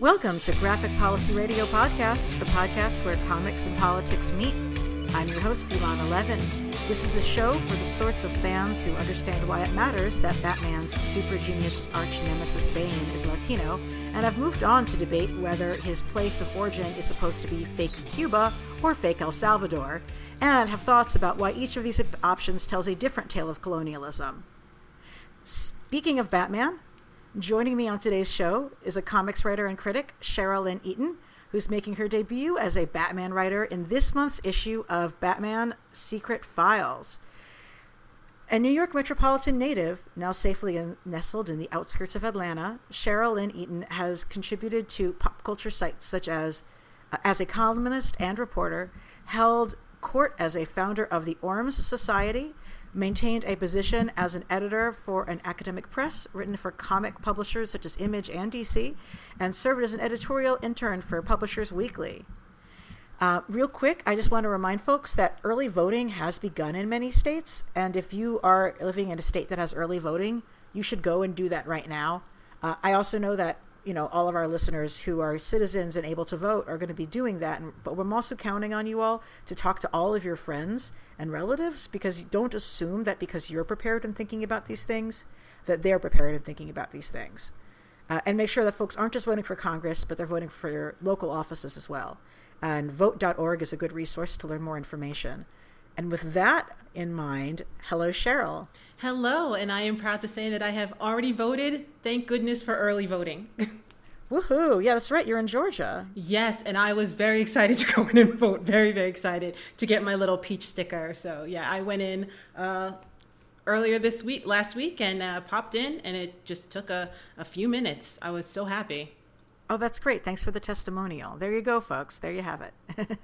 Welcome to Graphic Policy Radio Podcast, the podcast where comics and politics meet. I'm your host, Elana Levin. This is the show for the sorts of fans who understand why it matters that Batman's super genius arch nemesis Bane is Latino, and have moved on to debate whether his place of origin is supposed to be fake Cuba or fake El Salvador, and have thoughts about why each of these options tells a different tale of colonialism. Speaking of Batman, joining me on today's show is a comics writer and critic, Cheryl Lynn Eaton, who's making her debut as a Batman writer in this month's issue of Batman Secret Files. A New York metropolitan native, now safely nestled in the outskirts of Atlanta, Cheryl Lynn Eaton has contributed to pop culture sites such as, uh, as a columnist and reporter, held court as a founder of the Ormes Society, maintained a position as an editor for an academic press written for comic publishers such as Image and DC, and served as an editorial intern for Publishers Weekly. Uh, real quick, I just want to remind folks that early voting has begun in many states, and if you are living in a state that has early voting, you should go and do that right now. Uh, I also know that you know all of our listeners who are citizens and able to vote are going to be doing that. And, but i'm also counting on you all to talk to all of your friends and relatives because you don't assume that because you're prepared and thinking about these things that they're prepared and thinking about these things. Uh, and make sure that folks aren't just voting for congress but they're voting for your local offices as well. And vote.org is a good resource to learn more information and with that in mind, hello, Cheryl. Hello, and I am proud to say that I have already voted. Thank goodness for early voting. Woohoo! Yeah, that's right. You're in Georgia. Yes, and I was very excited to go in and vote. Very, very excited to get my little peach sticker. So yeah, I went in uh, earlier this week, last week, and uh, popped in, and it just took a, a few minutes. I was so happy. Oh, that's great. Thanks for the testimonial. There you go, folks. There you have it.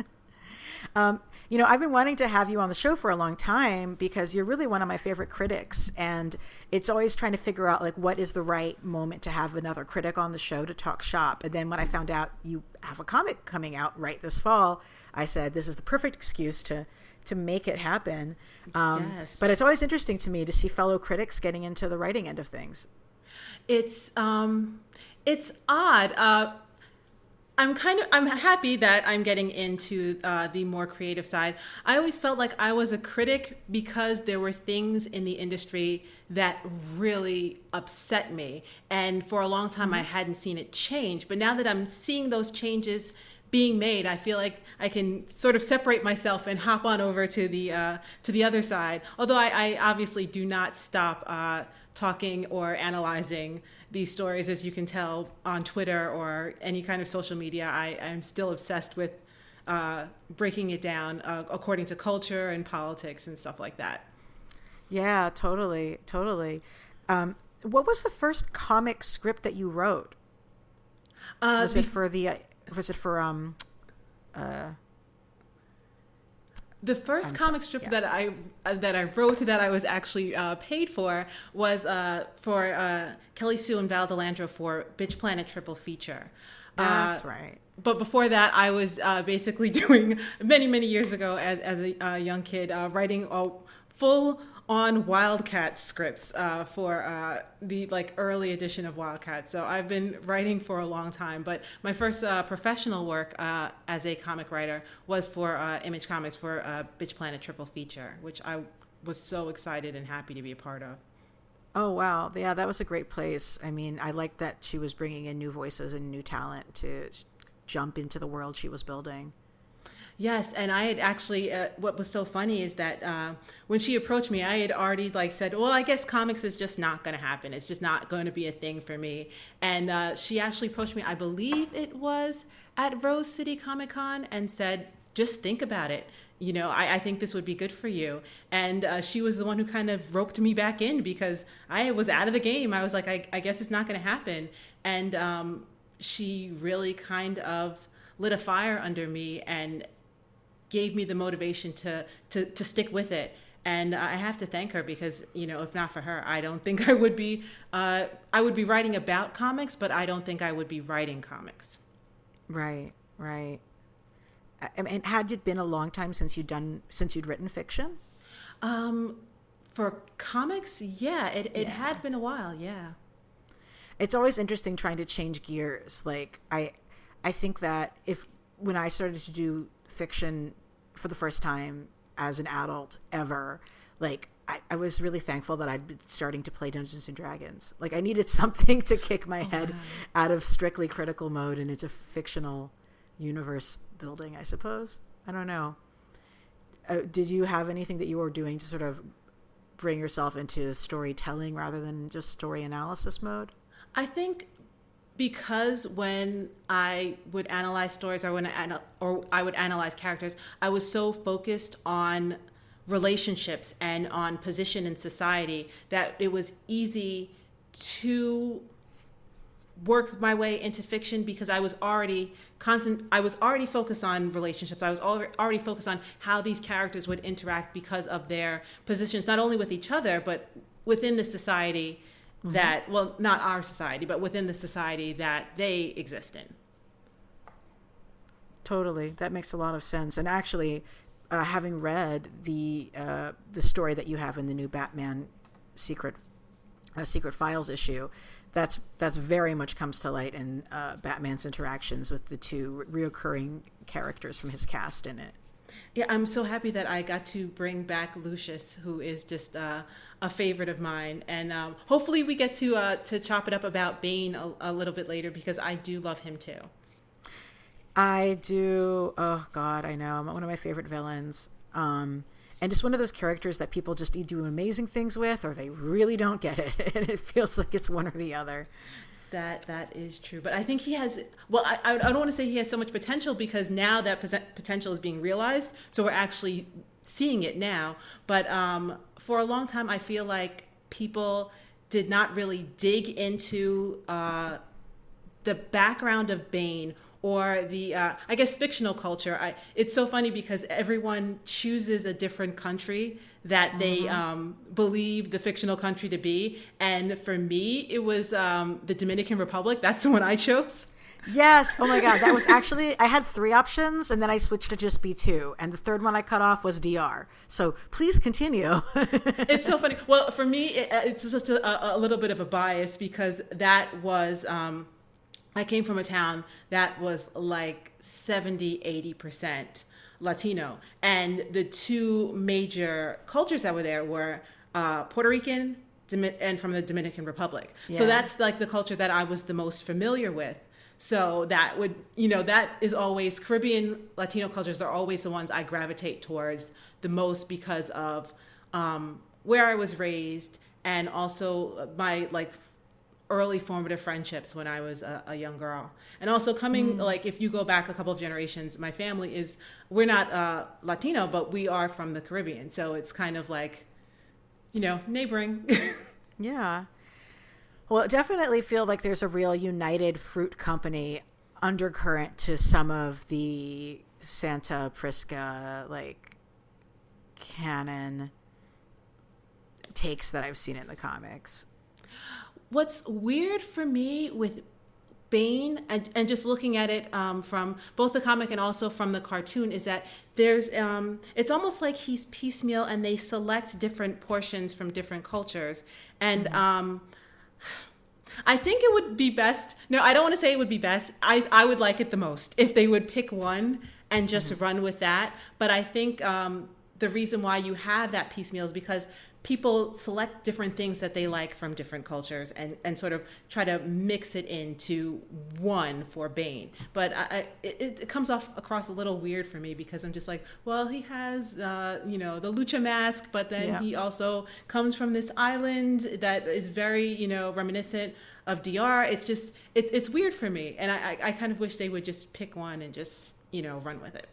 um, you know, I've been wanting to have you on the show for a long time because you're really one of my favorite critics. And it's always trying to figure out, like, what is the right moment to have another critic on the show to talk shop. And then when I found out you have a comic coming out right this fall, I said, this is the perfect excuse to to make it happen. Um, yes. But it's always interesting to me to see fellow critics getting into the writing end of things. It's um, it's odd. Uh, I'm kind of I'm happy that I'm getting into uh, the more creative side. I always felt like I was a critic because there were things in the industry that really upset me, and for a long time mm-hmm. I hadn't seen it change. But now that I'm seeing those changes being made, I feel like I can sort of separate myself and hop on over to the uh, to the other side. Although I, I obviously do not stop uh, talking or analyzing these stories, as you can tell on Twitter or any kind of social media. I, am still obsessed with uh, breaking it down uh, according to culture and politics and stuff like that. Yeah, totally, totally. Um, what was the first comic script that you wrote? Uh, was it for the? Was it for um? The 1st comic strip yeah. that I uh, that I wrote that I was actually uh, paid for was uh, for uh, Kelly Sue and Val De Landro for Bitch Planet Triple Feature. That's uh, right. But before that, I was uh, basically doing many many years ago as as a young kid writing a full on Wildcat scripts uh, for uh, the like early edition of Wildcat. So I've been writing for a long time, but my first uh, professional work uh, as a comic writer was for uh, Image Comics for uh, Bitch Planet Triple Feature, which I was so excited and happy to be a part of. Oh wow, yeah, that was a great place. I mean, I liked that she was bringing in new voices and new talent to jump into the world she was building. Yes, and I had actually. Uh, what was so funny is that uh, when she approached me, I had already like said, "Well, I guess comics is just not going to happen. It's just not going to be a thing for me." And uh, she actually approached me. I believe it was at Rose City Comic Con, and said, "Just think about it. You know, I, I think this would be good for you." And uh, she was the one who kind of roped me back in because I was out of the game. I was like, "I, I guess it's not going to happen." And um, she really kind of lit a fire under me and gave me the motivation to to to stick with it and I have to thank her because you know if not for her, I don't think I would be uh, I would be writing about comics, but I don't think I would be writing comics. Right, right. And had it been a long time since you'd done since you'd written fiction? Um, for comics, yeah, it it yeah. had been a while, yeah. it's always interesting trying to change gears. Like I, I think that if when I started to do fiction for the first time as an adult ever, like I, I, was really thankful that I'd been starting to play Dungeons and Dragons. Like I needed something to kick my oh, head wow. out of strictly critical mode and into a fictional universe building, I suppose. I don't know. Uh, did you have anything that you were doing to sort of bring yourself into storytelling rather than just story analysis mode? I think because when I would analyze stories or when I or I would analyze characters, I was so focused on relationships and on position in society that it was easy to work my way into fiction because I was already constant I was already focused on relationships. I was already focused on how these characters would interact because of their positions not only with each other but within the society mm-hmm. that well not our society but within the society that they exist in. Totally. That makes a lot of sense. And actually uh, having read the uh, the story that you have in the new Batman secret uh, secret files issue, that's that's very much comes to light in uh, Batman's interactions with the two reoccurring characters from his cast in it. Yeah, I'm so happy that I got to bring back Lucius, who is just uh, a favorite of mine, and um, hopefully we get to uh, to chop it up about Bane a, a little bit later because I do love him too. I do. Oh God, I know. I'm one of my favorite villains. Um, and just one of those characters that people just do amazing things with, or they really don't get it, and it feels like it's one or the other. That that is true, but I think he has. Well, I, I don't want to say he has so much potential because now that potential is being realized, so we're actually seeing it now. But um, for a long time, I feel like people did not really dig into uh, the background of Bane or the uh, I guess fictional culture. I, it's so funny because everyone chooses a different country that they mm-hmm. um, believe the fictional country to be, and for me, it was um, the Dominican Republic. That's the one I chose. Yes. Oh my God. That was actually, I had three options and then I switched to just be two. And the third one I cut off was DR. So please continue. it's so funny. Well, for me, it, it's just a, a, little bit of a bias because that was um, I came from a town that was like 70, 80% Latino. And the two major cultures that were there were uh, Puerto Rican and from the Dominican Republic. Yeah. So that's like the culture that I was the most familiar with. So that would, you know, that is always Caribbean Latino cultures are always the ones I gravitate towards the most because of um, where I was raised and also my like early formative friendships when I was a, a young girl. And also coming, mm. like, if you go back a couple of generations, my family is, we're not uh, Latino, but we are from the Caribbean. So it's kind of like, you know, neighboring. yeah. Well, definitely feel like there's a real united fruit company undercurrent to some of the Santa Prisca, like, canon takes that I've seen in the comics what's weird for me with Bane and, and just looking at it um, from both the comic and also from the cartoon is that there's um, it's almost like he's piecemeal and they select different portions from different cultures and mm-hmm. um, I think it would be best. No, I don't want to say it would be best. I, I would like it the most if they would pick one and just mm-hmm. run with that. But I think um, the reason why you have that piecemeal is because people select different things that they like from different cultures and, and sort of try to mix it into one for Bane. But I, I, it, it, comes off across a little weird for me because I'm just like, well, he has, uh, you know, the lucha mask, but then yeah. he also comes from this island that is very, you know, reminiscent of DR. It's just, it, it's weird for me. And I, I kind of wish they would just pick one and just, you know, run with it.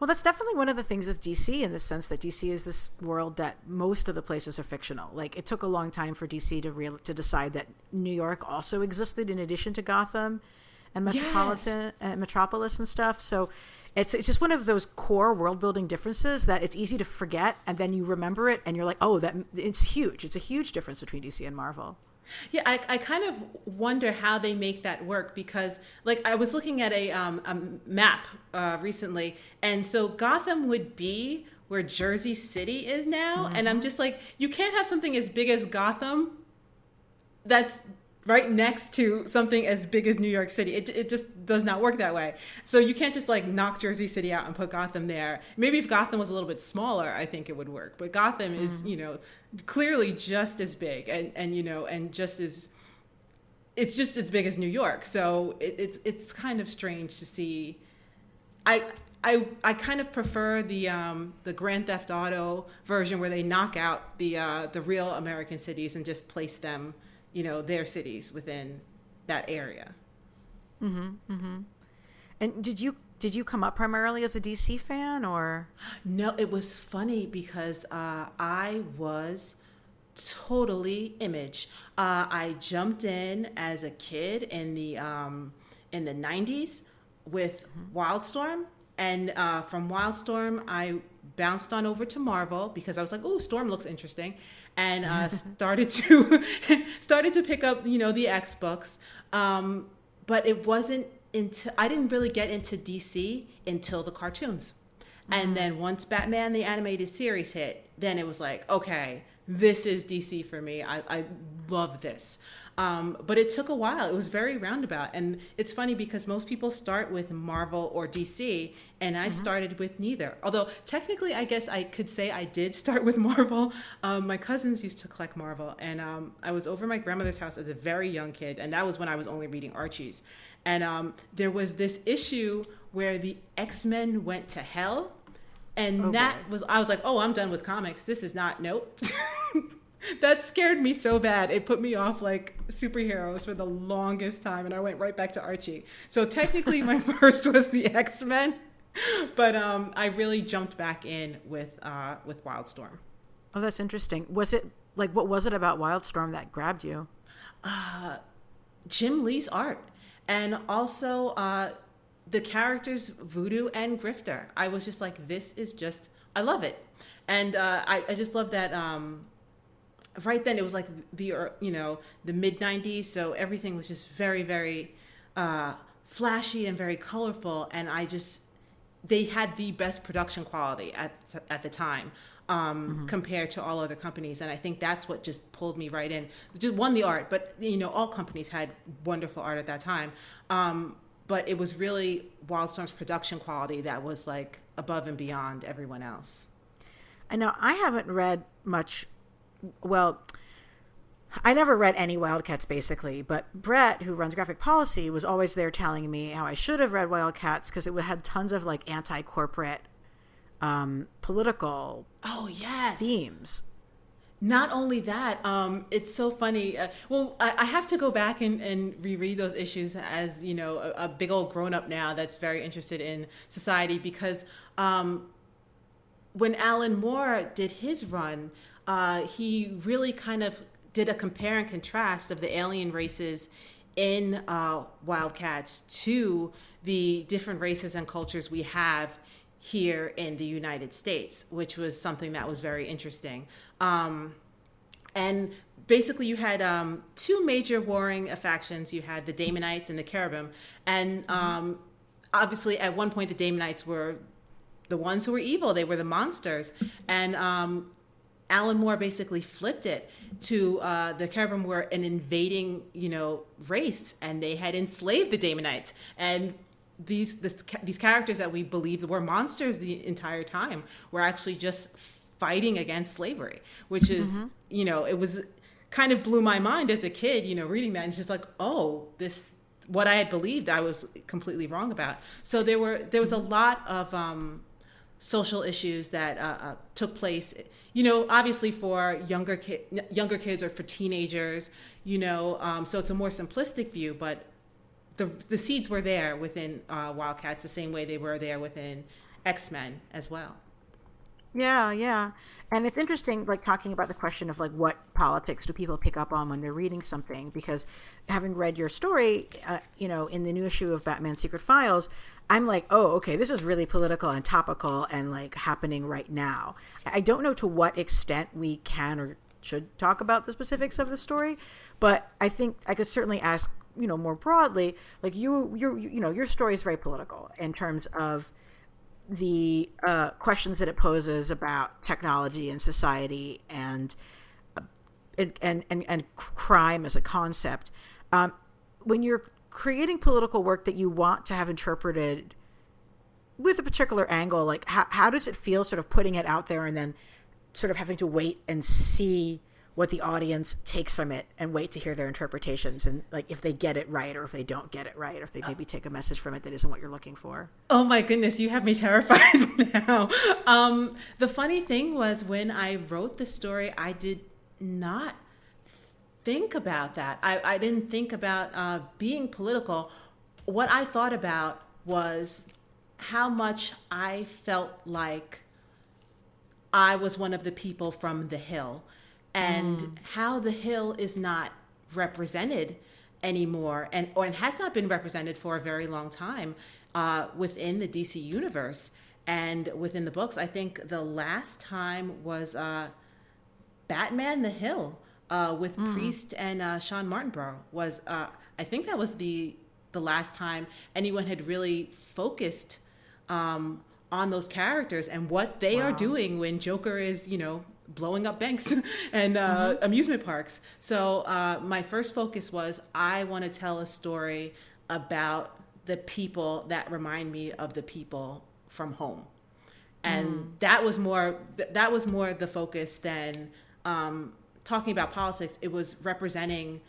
Well, that's definitely one of the things with DC in the sense that DC is this world that most of the places are fictional. Like it took a long time for DC to real to decide that New York also existed in addition to Gotham and Metropolitan yes. and Metropolis and stuff. So it's it's just one of those core world building differences that it's easy to forget and then you remember it and you're like, "Oh, that it's huge. It's a huge difference between DC and Marvel." Yeah, I, I kind of wonder how they make that work because, like, I was looking at a, um, a map uh, recently, and so Gotham would be where Jersey City is now, mm-hmm. and I'm just like, you can't have something as big as Gotham that's right next to something as big as New York City. It, it just does not work that way. So you can't just like knock Jersey City out and put Gotham there. Maybe if Gotham was a little bit smaller, I think it would work. But Gotham mm-hmm. is, you know, clearly just as big and, and you know, and just as it's just as big as New York. So it, it's it's kind of strange to see. I I I kind of prefer the um, the Grand Theft Auto version where they knock out the uh, the real American cities and just place them, you know, their cities within that area. Mm-hmm. Mm-hmm. And did you did you come up primarily as a DC fan or? No, it was funny because uh, I was totally image. Uh, I jumped in as a kid in the um, in the '90s with mm-hmm. Wildstorm and uh, from Wildstorm, I bounced on over to Marvel because I was like, "Oh, Storm looks interesting," and uh, started to started to pick up, you know, the X books. Um, but it wasn't until I didn't really get into DC until the cartoons, mm-hmm. and then once Batman the animated series hit, then it was like, okay, this is DC for me. I, I love this. Um, but it took a while. It was very roundabout. And it's funny because most people start with Marvel or DC, and I mm-hmm. started with neither. Although, technically, I guess I could say I did start with Marvel. Um, my cousins used to collect Marvel, and um, I was over my grandmother's house as a very young kid, and that was when I was only reading Archie's. And um, there was this issue where the X Men went to hell. And oh, that boy. was, I was like, oh, I'm done with comics. This is not, nope. that scared me so bad. It put me off like superheroes for the longest time, and I went right back to Archie. So technically, my first was the X Men, but um, I really jumped back in with uh, with Wildstorm. Oh, that's interesting. Was it like what was it about Wildstorm that grabbed you? Uh, Jim Lee's art, and also uh, the characters Voodoo and Grifter. I was just like, this is just, I love it, and uh, I, I just love that. Um, right then it was like the you know the mid 90s so everything was just very very uh, flashy and very colorful and i just they had the best production quality at at the time um, mm-hmm. compared to all other companies and i think that's what just pulled me right in just one the art but you know all companies had wonderful art at that time um, but it was really wildstorm's production quality that was like above and beyond everyone else i know i haven't read much well, I never read any Wildcats basically, but Brett, who runs graphic policy, was always there telling me how I should have read Wildcats because it would had tons of like anti corporate um, political oh yes themes. Not only that, um, it's so funny. Uh, well, I, I, have to go back and, and reread those issues as you know a, a big old grown up now that's very interested in society because um, when Alan Moore did his run, uh, he really kind of did a compare and contrast of the alien races in uh, Wildcats to the different races and cultures we have here in the United States, which was something that was very interesting. Um, and basically, you had um, two major warring factions. You had the Daemonites and the Kherubim, and mm-hmm. um, obviously, at one point, the Daemonites were the ones who were evil. They were the monsters, and um, Alan Moore basically flipped it to uh, the Kherubim were an invading, you know, race, and they had enslaved the Daemonites. And these this, these characters that we believed were monsters the entire time were actually just fighting against slavery, which is, mm-hmm. you know, it was kind of blew my mind as a kid, you know, reading that and just like, oh, this what I had believed I was completely wrong about. So there were there was a lot of um, social issues that uh, uh, took place you know obviously for younger ki- younger kids or for teenagers you know um, so it's a more simplistic view but the the seeds were there within uh, wildcats the same way they were there within x-men as well. Yeah yeah. And it's interesting like talking about the question of like what politics do people pick up on when they're reading something? Because having read your story uh, you know in the new issue of batman secret files I'm like, oh, okay, this is really political and topical and like happening right now. I don't know to what extent we can or should talk about the specifics of the story, but I think I could certainly ask, you know, more broadly, like you, you, you know, your story is very political in terms of the uh, questions that it poses about technology and society and and and and, and crime as a concept. Um, when you're creating political work that you want to have interpreted with a particular angle, like how how does it feel, sort of putting it out there and then sort of having to wait and see what the audience takes from it and wait to hear their interpretations and like if they get it right or if they don't get it right or if they maybe take a message from it that isn't what you're looking for? Oh my goodness you have me terrified now. Um, the funny thing was when i wrote the story i did not think about that i, I didn't think about uh, being political what i thought about was how much i felt like i was one of the people from the hill and mm. how the hill is not represented anymore and or and has not been represented for a very long time uh, within the DC universe and within the books. I think the last time was uh, Batman the Hill uh, with mm. Priest and uh, Shawn Martinbrough was uh, I think that was the the last time anyone had really focused um, on those characters and what they wow. are doing when Joker is you know blowing up banks and uh, mm-hmm. amusement parks. So uh, my first focus was I want to tell a story about the people that remind me of the people from home, and mm. that was more that was more the focus than um, talking about politics. It was representing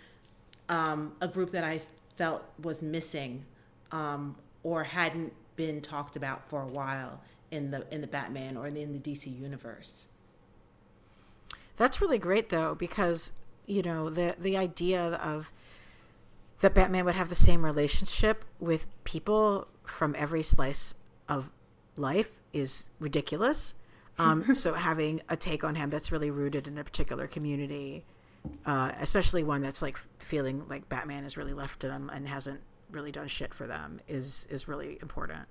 um, a group that I felt was missing um, or hadn't been talked about for a while in the in the Batman or in the, in the DC universe. That's really great though, because you know the the idea of that Batman would have the same relationship with people from every slice of life is ridiculous. Um, so having a take on him that's really rooted in a particular community, uh, especially one that's like feeling like Batman has really left them and hasn't really done shit for them, is is really important.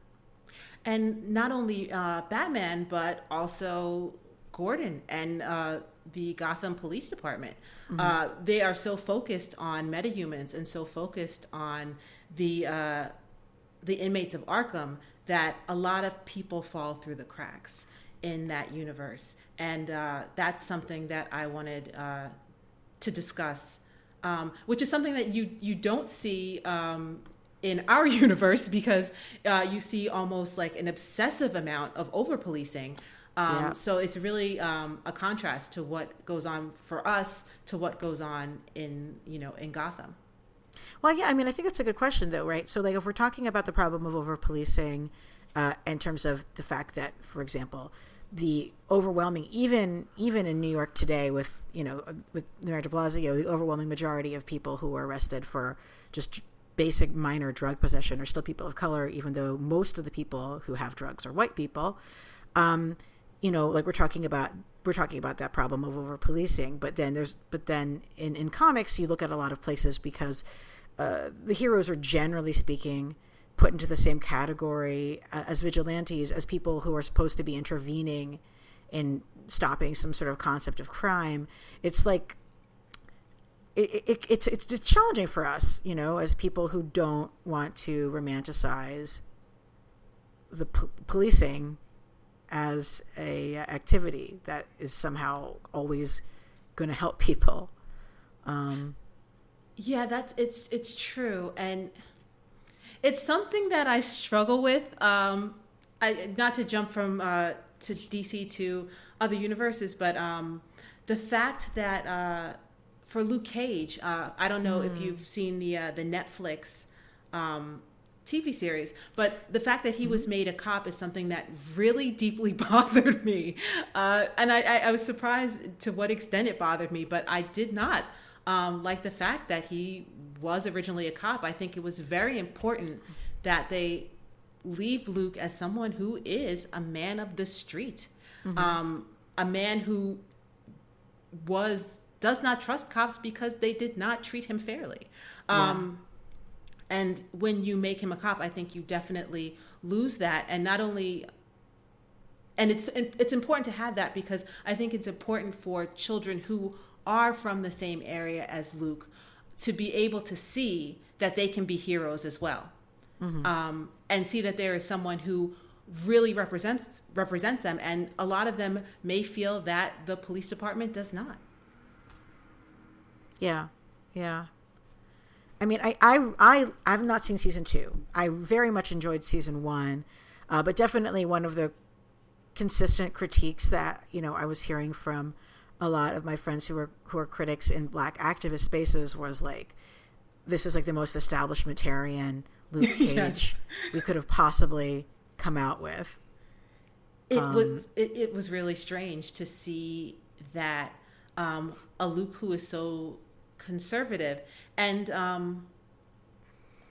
And not only uh, Batman, but also Gordon and uh, the Gotham Police Department. Mm-hmm. Uh, they are so focused on metahumans and so focused on the uh, the inmates of Arkham that a lot of people fall through the cracks in that universe, and uh, that's something that I wanted uh, to discuss, um, which is something that you you don't see. Um, in our universe, because uh, you see almost like an obsessive amount of over policing, um, yeah. So it's really um, a contrast to what goes on for us to what goes on in you know in Gotham. Well, yeah, I mean, I think that's a good question, though, right? So, like, if we're talking about the problem of over policing, uh, in terms of the fact that, for example, the overwhelming, even even in New York today, with you know, with Mayor De Blasio, the overwhelming majority of people who are arrested for just basic minor drug possession are still people of color, even though most of the people who have drugs are white people. Um, you know, like we're talking about we're talking about that problem of over policing, but then there's but then in in comics you look at a lot of places because uh, the heroes are generally speaking put into the same category uh, as vigilantes as people who are supposed to be intervening in stopping some sort of concept of crime. It's like it, it, it's it's challenging for us, you know, as people who don't want to romanticize the p- policing as a activity that is somehow always going to help people. Um, yeah, that's it's it's true, and it's something that I struggle with. Um, I not to jump from uh, to DC to other universes, but um, the fact that uh, for Luke Cage, uh, I don't know mm. if you've seen the uh, the Netflix um, TV series. But the fact that he was mm-hmm. made a cop is something that really deeply bothered me. Uh, and I, I, was surprised to what extent it bothered me, but I did not um, like the fact that he was originally a cop. I think it was very important that they leave Luke as someone who is a man of the street, mm-hmm. um, a man who was does not trust cops because they did not treat him fairly. Um, yeah and when you make him a cop, I think you definitely lose that. And not only and it's it's important to have that because I think it's important for children who are from the same area as Luke to be able to see that they can be heroes as well, mm-hmm. um, and see that there is someone who really represents represents them. And a lot of them may feel that the police department does not. Yeah, yeah. I mean, I, I, I, I've not seen season two. I very much enjoyed season one, uh, but definitely one of the consistent critiques that you know I was hearing from a lot of my friends who were who are critics in black activist spaces was like, this is like the most establishmentarian Luke Cage yes. we could have possibly come out with. It um, was it, it was really strange to see that um, a Luke who is so conservative and um,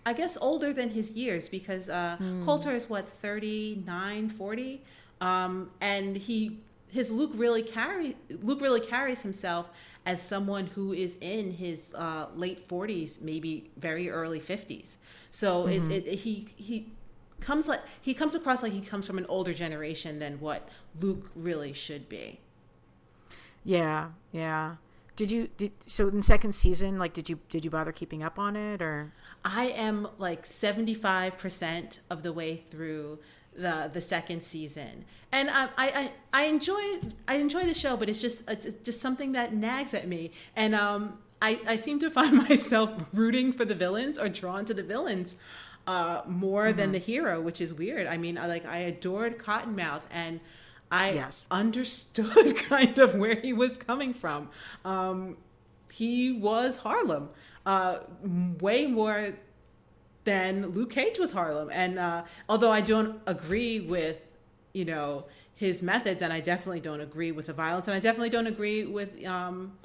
I guess older than his years because uh, mm. Colter is what 39, 40, um, and he his Luke really carry Luke really carries himself as someone who is in his uh, late 40s, maybe very early 50s. So mm-hmm. it, it, he he comes like he comes across like he comes from an older generation than what Luke really should be. Yeah, yeah. Did you did so in second season? Like, did you did you bother keeping up on it or? I am like seventy five percent of the way through the the second season, and I I I enjoy I enjoy the show, but it's just it's just something that nags at me, and um I I seem to find myself rooting for the villains or drawn to the villains. Uh, more mm-hmm. than the hero, which is weird. I mean, I like I adored Cottonmouth, and I yes. understood kind of where he was coming from. Um, he was Harlem, uh, way more than Luke Cage was Harlem. And uh, although I don't agree with, you know, his methods, and I definitely don't agree with the violence, and I definitely don't agree with um,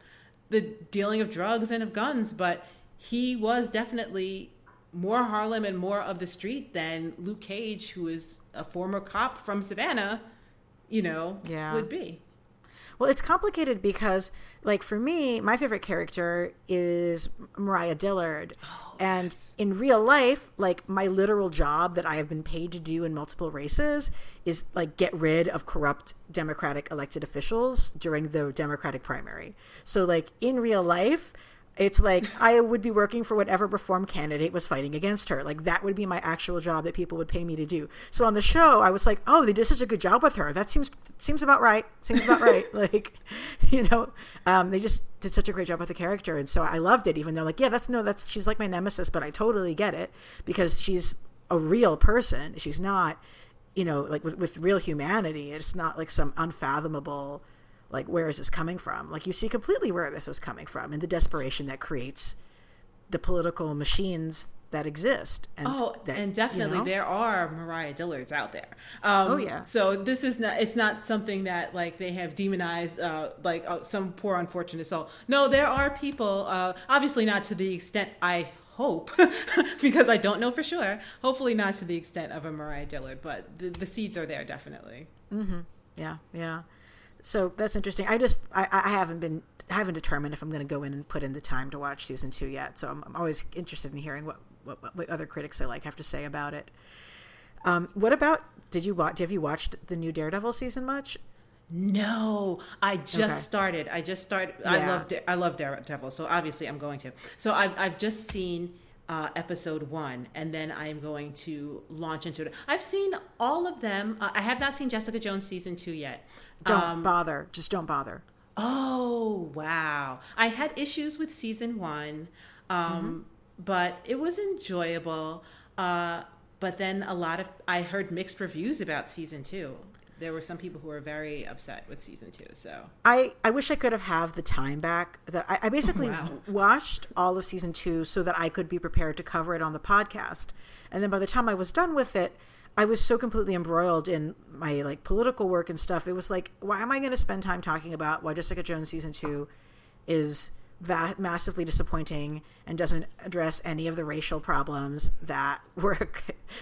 the dealing of drugs and of guns, but he was definitely more Harlem and more of the street than Luke Cage, who is a former cop from Savannah you know, yeah. would be. Well, it's complicated because, like, for me, my favorite character is Mariah Dillard. Oh, and yes. in real life, like, my literal job that I have been paid to do in multiple races is, like, get rid of corrupt Democratic elected officials during the Democratic primary. So, like, in real life, it's like I would be working for whatever reform candidate was fighting against her. Like that would be my actual job that people would pay me to do. So on the show, I was like, "Oh, they did such a good job with her. That seems seems about right. Seems about right." like, you know, um, they just did such a great job with the character, and so I loved it. Even though, like, yeah, that's no, that's she's like my nemesis, but I totally get it because she's a real person. She's not, you know, like with with real humanity. It's not like some unfathomable like where is this coming from? Like you see completely where this is coming from and the desperation that creates the political machines that exist and oh that, and definitely you know? there are mariah dillards out there. Um, oh yeah. so this is not it's not something that like they have demonized uh, like uh, some poor unfortunate soul. No there are people uh, obviously not to the extent i hope because i don't know for sure hopefully not to the extent of a mariah dillard but the, the seeds are there definitely. Mm-hmm. yeah yeah so that's interesting. I just I, I haven't been I haven't determined if I'm going to go in and put in the time to watch season two yet. So I'm, I'm always interested in hearing what, what, what other critics I like have to say about it. Um, what about did you watch? Have you watched the new Daredevil season much? No, I just okay. started. I just started. Yeah. I love I love Daredevil, so obviously I'm going to. So I've I've just seen uh, episode one, and then I am going to launch into it. I've seen all of them. Uh, I have not seen Jessica Jones season two yet. Don't um, bother. Just don't bother. Oh wow! I had issues with season one, um, mm-hmm. but it was enjoyable. Uh, but then a lot of I heard mixed reviews about season two there were some people who were very upset with season two. So I, I wish I could have have the time back. That I, I basically wow. watched all of season two so that I could be prepared to cover it on the podcast. And then by the time I was done with it, I was so completely embroiled in my like political work and stuff. It was like, why am I going to spend time talking about why Jessica Jones season two is va- massively disappointing and doesn't address any of the racial problems that were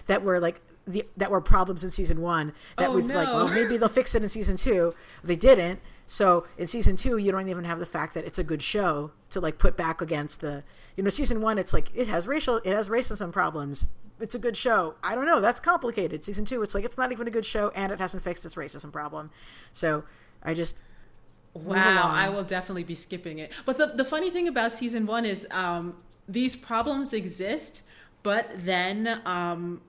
that were like the, that were problems in season one that oh, we've no. like well maybe they'll fix it in season two. They didn't. So in season two you don't even have the fact that it's a good show to like put back against the you know season one it's like it has racial it has racism problems. It's a good show. I don't know. That's complicated. Season two it's like it's not even a good show and it hasn't fixed its racism problem. So i just Wow, I will definitely be skipping it. But the, the funny thing about season one is um, these problems exist, but then um,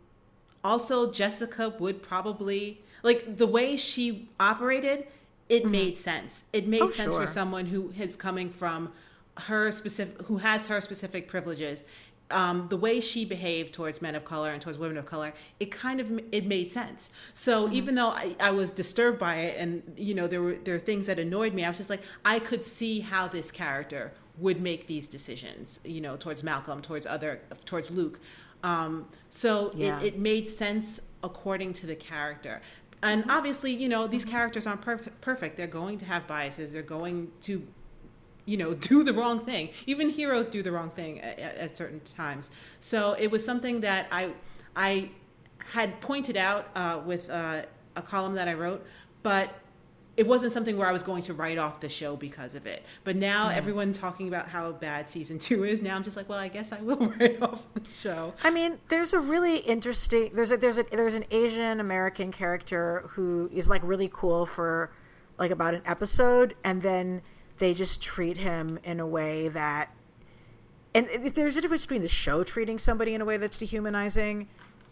also Jessica would probably like the way she operated. It mm-hmm. made sense. It made oh, sense sure. for someone who is coming from her specific who has her specific privileges um, the way she behaved towards men of color and towards women of color, it kind of it made sense. So mm-hmm. even though I, I was disturbed by it, and you know there were there were things that annoyed me, I was just like I could see how this character would make these decisions. You know, towards Malcolm, towards other, towards Luke. Um, so yeah. it, it made sense according to the character. And mm-hmm. obviously, you know, these mm-hmm. characters aren't perf- perfect. They're going to have biases. They're going to you know do the wrong thing even heroes do the wrong thing at, at, certain times so it was something that i i had pointed out uh, with uh, a column that i wrote but it wasn't something where I was going to write off the show because of it. But now mm. everyone talking about how bad season two is. Now I'm just like, well, I guess I will write off the show. I mean, there's a really interesting there's a there's a there's an Asian American character who is like really cool for like about an episode, and then they just treat him in a way that and there's a difference between the show treating somebody in a way that's dehumanizing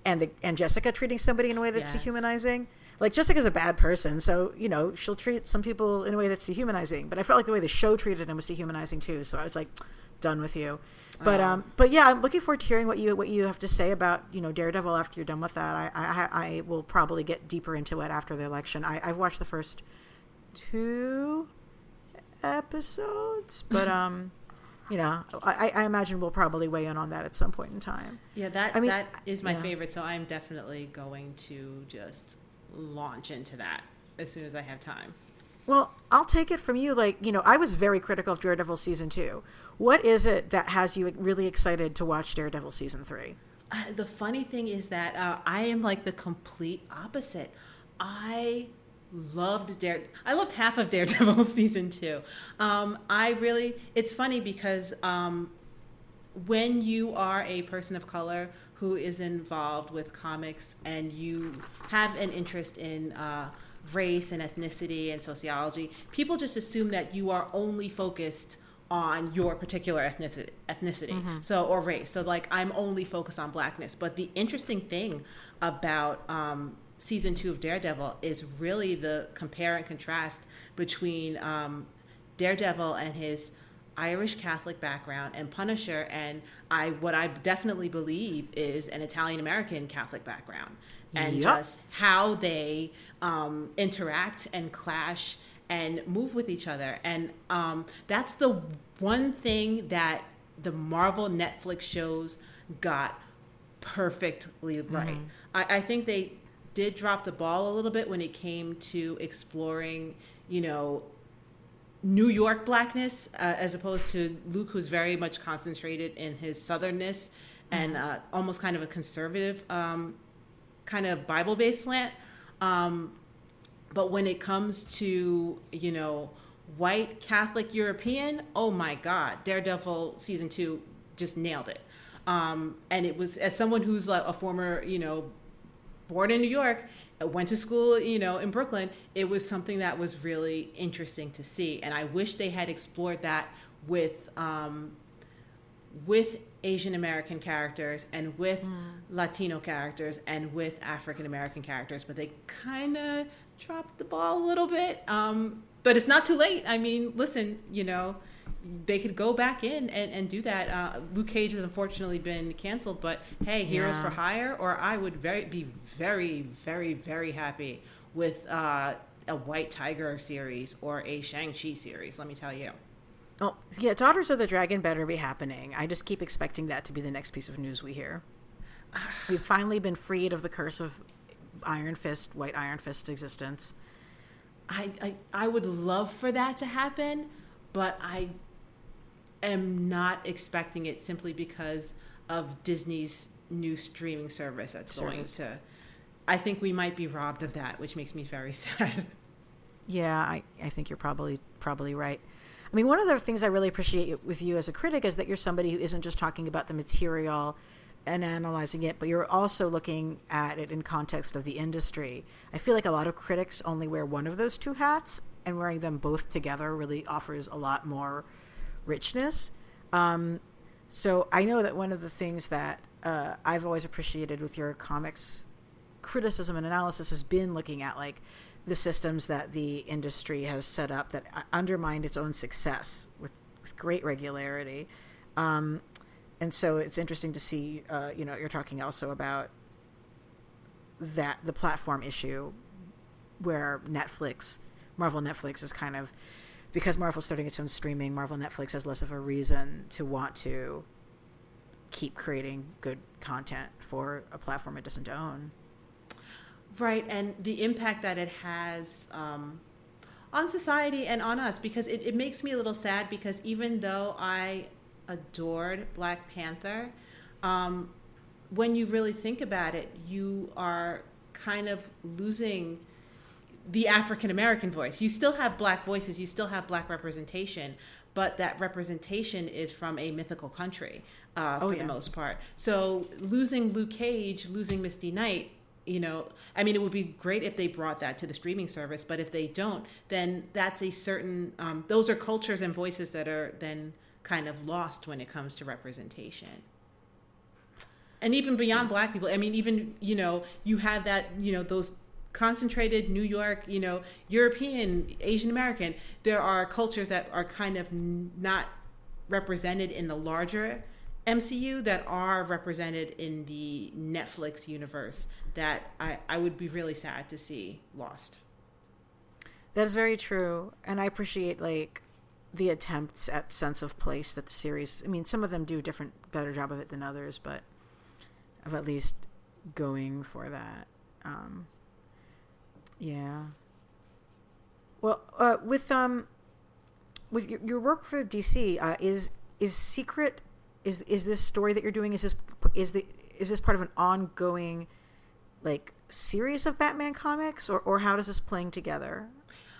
and the and Jessica treating somebody in a way that's yes. dehumanizing. Like Jessica's a bad person, so you know she'll treat some people in a way that's dehumanizing. But I felt like the way the show treated him was dehumanizing too. So I was like, done with you. But um, but yeah, I'm looking forward to hearing what you what you have to say about you know Daredevil after you're done with that. I I, I will probably get deeper into it after the election. I, I've watched the first two episodes, but um, you know, I, I imagine we'll probably weigh in on that at some point in time. Yeah, that I mean, that is my yeah. favorite. So I'm definitely going to just launch into that as soon as I have time. Well, I'll take it from you. Like, you know, I was very critical of Daredevil season two. What is it that has you really excited to watch Daredevil season three? Uh, the funny thing is that uh, I am like the complete opposite. I loved Dare. I loved half of Daredevil season two. Um, I really. It's funny because um, when you are a person of color who is involved with comics and you have an interest in uh, race and ethnicity and sociology, people just assume that you are only focused on your particular ethnicity, ethnicity mm-hmm. so or race so like i'm only focused on blackness but the interesting thing about um, season two of Daredevil is really the compare and contrast between um, Daredevil and his Irish Catholic background and Punisher and I what I definitely believe is an Italian American Catholic background and yep. just how they um, interact and clash and move with each other and um, that's the one thing that the Marvel Netflix shows got perfectly right. Mm-hmm. I, I think they did drop the ball a little bit when it came to exploring, you know, New York blackness uh, as opposed to Luke, who's very much concentrated in his southernness and mm-hmm. uh, almost kind of a conservative um, kind of Bible based slant. Um, but when it comes to, you know, white Catholic European, oh my God, Daredevil season two just nailed it. Um, and it was as someone who's like a former, you know, born in New York, went to school, you know, in Brooklyn, it was something that was really interesting to see. And I wish they had explored that with um, with Asian American characters and with mm. Latino characters and with African American characters, but they kind of dropped the ball a little bit. Um, but it's not too late. I mean, listen, you know, they could go back in and, and do that. Uh, Luke Cage has unfortunately been canceled, but hey, Heroes yeah. for Hire, or I would very be very, very, very happy with uh, a White Tiger series or a Shang Chi series. Let me tell you. Oh yeah, Daughters of the Dragon better be happening. I just keep expecting that to be the next piece of news we hear. We've finally been freed of the curse of Iron Fist, White Iron Fist existence. I, I I would love for that to happen, but I am not expecting it simply because of Disney's new streaming service that's service. going to. I think we might be robbed of that, which makes me very sad. Yeah, I, I think you're probably probably right. I mean, one of the things I really appreciate with you as a critic is that you're somebody who isn't just talking about the material and analyzing it, but you're also looking at it in context of the industry. I feel like a lot of critics only wear one of those two hats, and wearing them both together really offers a lot more richness. Um, so I know that one of the things that uh, I've always appreciated with your comics criticism and analysis has been looking at like the systems that the industry has set up that undermined its own success with with great regularity. Um, and so it's interesting to see, uh, you know, you're talking also about that the platform issue where Netflix, Marvel Netflix is kind of because Marvel's starting its own streaming, Marvel Netflix has less of a reason to want to keep creating good content for a platform it doesn't own. Right, and the impact that it has um, on society and on us, because it, it makes me a little sad because even though I adored Black Panther, um, when you really think about it, you are kind of losing the African American voice. You still have black voices, you still have black representation, but that representation is from a mythical country uh, oh, for yeah. the most part. So losing Luke Cage, losing Misty Knight, you know, I mean, it would be great if they brought that to the streaming service, but if they don't, then that's a certain, um, those are cultures and voices that are then kind of lost when it comes to representation. And even beyond black people, I mean, even, you know, you have that, you know, those concentrated New York, you know, European, Asian American, there are cultures that are kind of not represented in the larger MCU that are represented in the Netflix universe that I, I would be really sad to see lost. That is very true. And I appreciate like the attempts at sense of place that the series I mean some of them do a different better job of it than others, but of at least going for that. Um, yeah. Well, uh, with um, with your, your work for DC, uh, is is secret is is this story that you're doing is this is the is this part of an ongoing like series of Batman comics or or how does this playing together?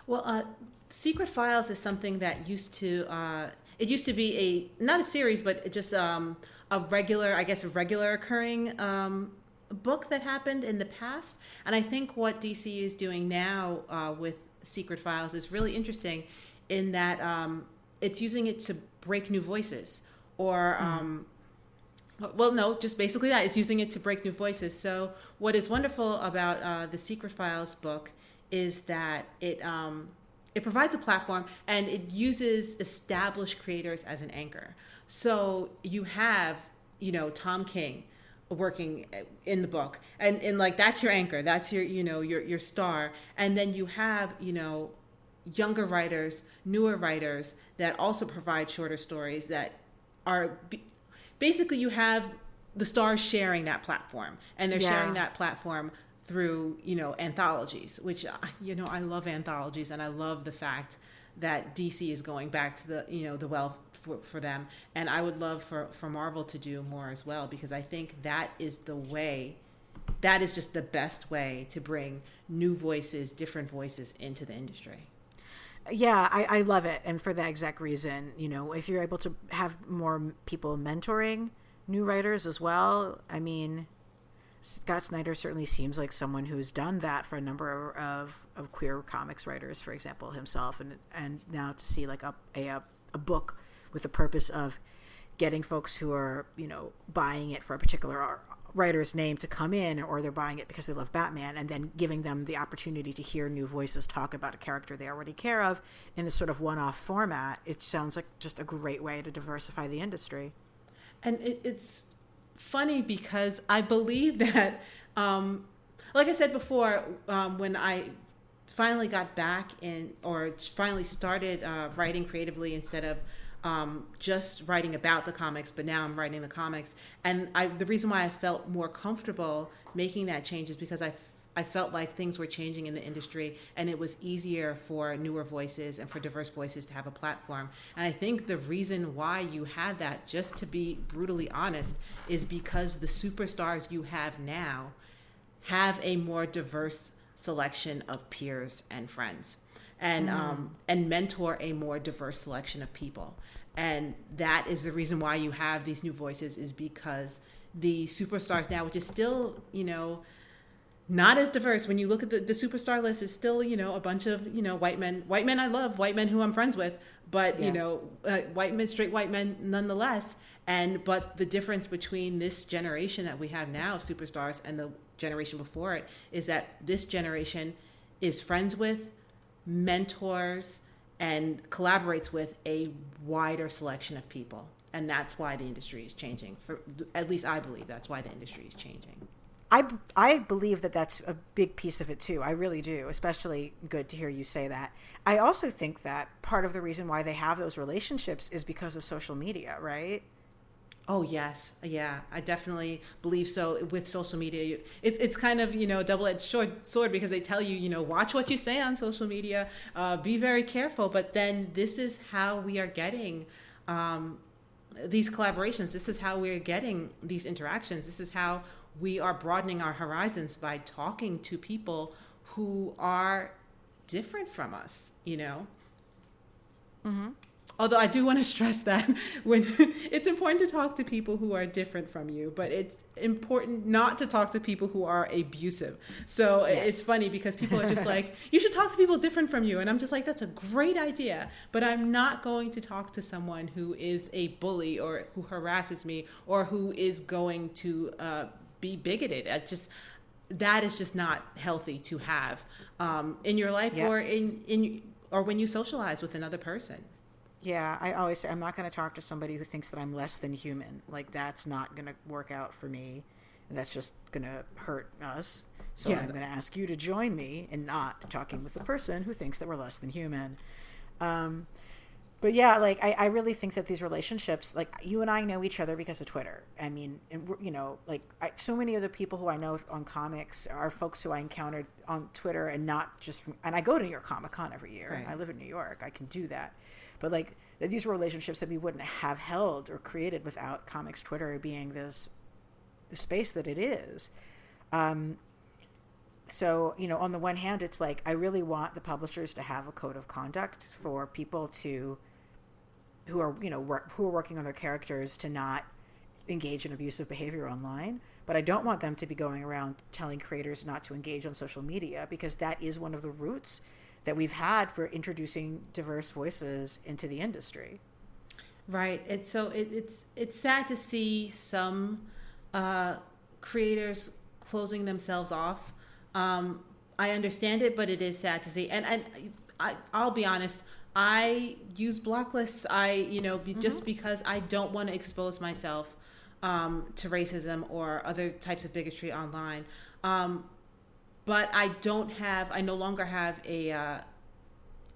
Well, uh, Secret Files is something that used to uh, it used to be a not a series but just um, a regular I guess regular occurring um, book that happened in the past. And I think what DC is doing now uh, with Secret Files is really interesting in that um, it's using it to break new voices or. Mm. Um, well, no, just basically that. It's using it to break new voices. So, what is wonderful about uh, the Secret Files book is that it um, it provides a platform and it uses established creators as an anchor. So you have, you know, Tom King, working in the book. And and like that's your anchor. That's your you know your your star. And then you have you know younger writers newer writers that also provide shorter stories that are basically you have the stars sharing that platform. And they're yeah. sharing that platform through you know anthologies which uh, you know I love anthologies. And I love the fact that DC is going back to the you know the well for, for them. And I would love for, for Marvel to do more as well because I think that is the way, that is just the best way to bring new voices, different voices into the industry. Yeah, I, I love it. And for that exact reason, you know, if you're able to have more people mentoring new writers as well, I mean, Scott Snyder certainly seems like someone who's done that for a number of, of queer comics writers, for example, himself, and and now to see like a a, a book with the purpose of getting folks who are you know buying it for a particular writer's name to come in or they're buying it because they love batman and then giving them the opportunity to hear new voices talk about a character they already care of in this sort of one-off format it sounds like just a great way to diversify the industry. And it, it's funny because i believe that um, like i said before um, when i finally got back in or finally started uh, writing creatively instead of um, just writing about the comics, but now I'm writing the comics. And I, the reason why I felt more comfortable making that change is because I, I felt like things were changing in the industry and it was easier for newer voices and for diverse voices to have a platform. And I think the reason why you had that, just to be brutally honest, is because the superstars you have now have a more diverse selection of peers and friends and mm. um, and mentor a more diverse selection of people. And that is the reason why you have these new voices is because the superstars now, which is still you know not as diverse when you look at the, the superstar list is still you know a bunch of you know white men white men i love white men who i'm friends with but yeah. you know uh, white men straight white men nonetheless and but the difference between this generation that we have now of superstars and the generation before it is that this generation is friends with mentors and collaborates with a wider selection of people. And that's why the industry is changing. For at least I believe that's why the industry is changing. I, I believe that that's a big piece of it too. I really do. Especially good to hear you say that. I also think that part of the reason why they have those relationships is because of social media, right? Oh yes, yeah, I definitely believe so. With social media, it's it's kind of you know double edged sword, because they tell you you know watch what you say on social media, uh, be very careful. But then this is how we are getting um, these collaborations. This is how we're getting these interactions. This is how we are broadening our horizons by talking to people who are different from us. You know. Mm-hmm. Although I do want to stress that when it's important to talk to people who are different from you, but it's important not to talk to people who are abusive. So yes. it's funny because people are just like, you should talk to people different from you. And I'm just like, that's a great idea. But I'm not going to talk to someone who is a bully or who harasses me or who is going to uh, be bigoted. I just, that is just not healthy to have um, in your life yep. or in, in, or when you socialize with another person. Yeah, I always say I'm not going to talk to somebody who thinks that I'm less than human. Like that's not going to work out for me. And that's just going to hurt us. So yeah. I'm going to ask you to join me in not talking with the person who thinks that we're less than human. Um, but yeah, like I, I really think that these relationships, like you and I know each other because of Twitter. I mean, and, you know, like I, so many of the people who I know on comics are folks who I encountered on Twitter, and not just from. And I go to New York Comic Con every year. Right. I live in New York. I can do that but like these were relationships that we wouldn't have held or created without comics Twitter being this, the space that it is. Um, so you know, on the one hand, it's like I really want the publishers to have a code of conduct for people to who are you know work, who are working on their characters to not engage in abusive behavior online but i don't want them to be going around telling creators not to engage on social media because that is one of the roots that we've had for introducing diverse voices into the industry. Right. It's so it, it's it's sad to see some uh, creators closing themselves off. Um, I understand it, but it is sad to see. And and I, I'll be honest. I use block lists. I you know be, mm-hmm. just because I don't want to expose myself um, to racism or other types of bigotry online. Um, but I don't have, I no longer have a, uh,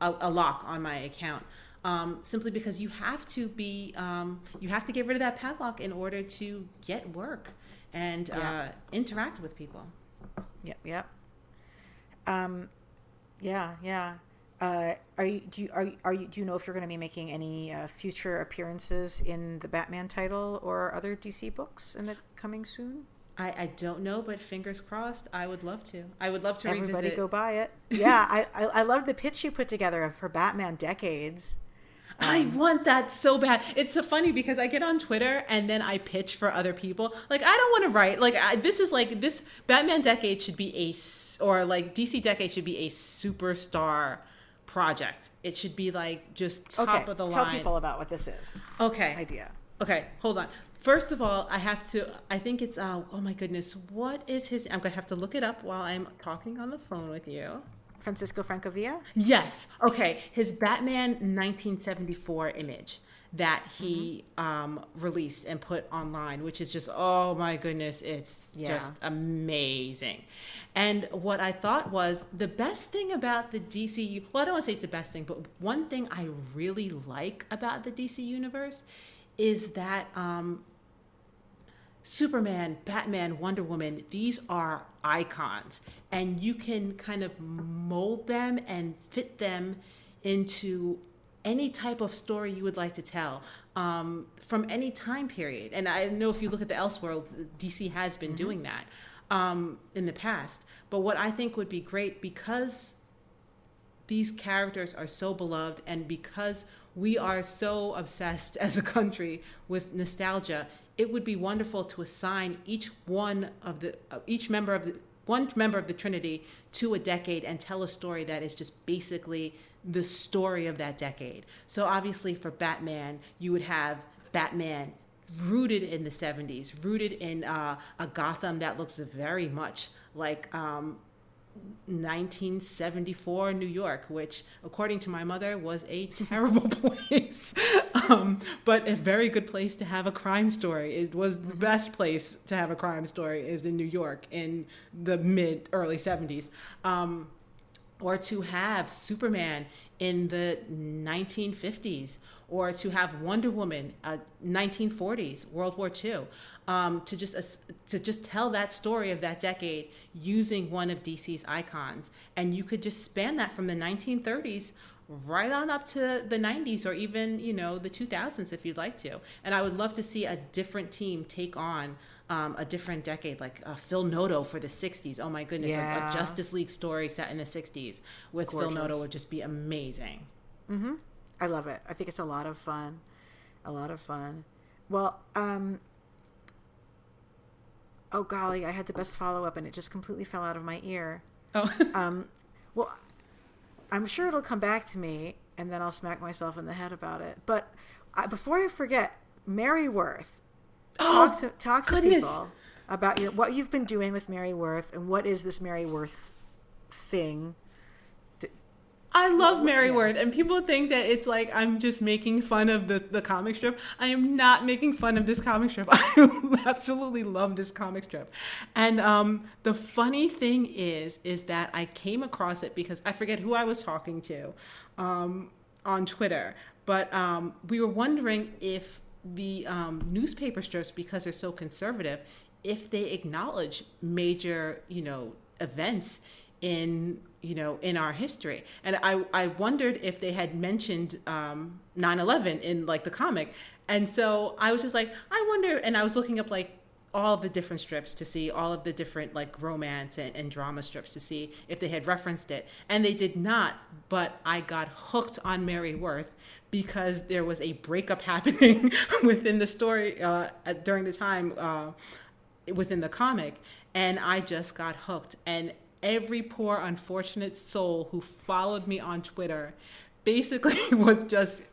a, a, lock on my account. Um, simply because you have to be, um, you have to get rid of that padlock in order to get work and yeah. uh, interact with people. Yep, yep. Um, yeah, yeah. Uh, are you do you are are you do you know if you're going to be making any uh, future appearances in the Batman title or other DC books in the coming soon? I, I don't know, but fingers crossed. I would love to. I would love to. Everybody revisit. go buy it. Yeah, I, I I love the pitch you put together of her Batman Decades. Um, I want that so bad. It's so funny because I get on Twitter and then I pitch for other people. Like I don't want to write. Like I, this is like this Batman Decade should be a or like DC Decade should be a superstar project. It should be like just top okay, of the line. Tell people about what this is. Okay. Idea. Okay, hold on. First of all, I have to. I think it's. Uh, oh my goodness, what is his? I'm gonna have to look it up while I'm talking on the phone with you. Francisco Francavilla. Yes. Okay. His Batman 1974 image that he mm-hmm. um, released and put online, which is just oh my goodness, it's yeah. just amazing. And what I thought was the best thing about the DC. Well, I don't want to say it's the best thing, but one thing I really like about the DC universe is that um, Superman, Batman, Wonder Woman, these are icons. And you can kind of mold them and fit them into any type of story you would like to tell um, from any time period. And I know if you look at the Elseworlds, DC has been mm-hmm. doing that um, in the past. But what I think would be great because these characters are so beloved and because we are so obsessed as a country with nostalgia it would be wonderful to assign each one of the uh, each member of the one member of the Trinity to a decade and tell a story that is just basically the story of that decade. So obviously for Batman, you would have Batman rooted in the 70s, rooted in uh, a Gotham that looks very much like um, 1974 New York, which, according to my mother, was a terrible place, um, but a very good place to have a crime story. It was the best place to have a crime story is in New York in the mid early 70s, um, or to have Superman in the 1950s, or to have Wonder Woman, uh, 1940s, World War II um, to just to just tell that story of that decade using one of DC's icons, and you could just span that from the 1930s right on up to the 90s or even you know the 2000s if you'd like to. And I would love to see a different team take on. Um, a different decade, like uh, Phil Noto for the 60s. Oh my goodness, yeah. a, a, Justice League story set in the 60s with Gorgeous. Phil Noto would just be amazing. Mm-hmm. I love it. I think it's a lot of fun. A lot of fun. Well, um, oh golly, I had the best follow up and it just completely fell out of my ear. Oh. um, well, I'm sure it'll come back to me and then I'll smack myself in the head about it. But I, before I forget, Mary Worth, oh, talk to, talk to people about your what you've been doing with Mary Worth and what is this Mary Worth thing I love Mary. Worth, and people think that it's like I'm just making fun of the, the comic strip. I am not making fun of this comic strip. I absolutely love this comic strip. And um, the funny thing is, is that I came across it because I forget who I was talking to um, on Twitter, but um, we were wondering if the um, newspaper strips, because they're so conservative, if they acknowledge major, you know, events in you know in our history. And i i wondered if they had mentioned um 9-11 in like the comic. And so i was just like i wonder and i was looking up like all of the different strips to see all of the different like romance and, and drama strips to see if they had referenced it. And they did not but i got hooked on mary worth because there was a breakup happening within the story uh, during the time uh, within the comic. And i just got hooked. And every poor unfortunate soul who followed me on Twitter basically was just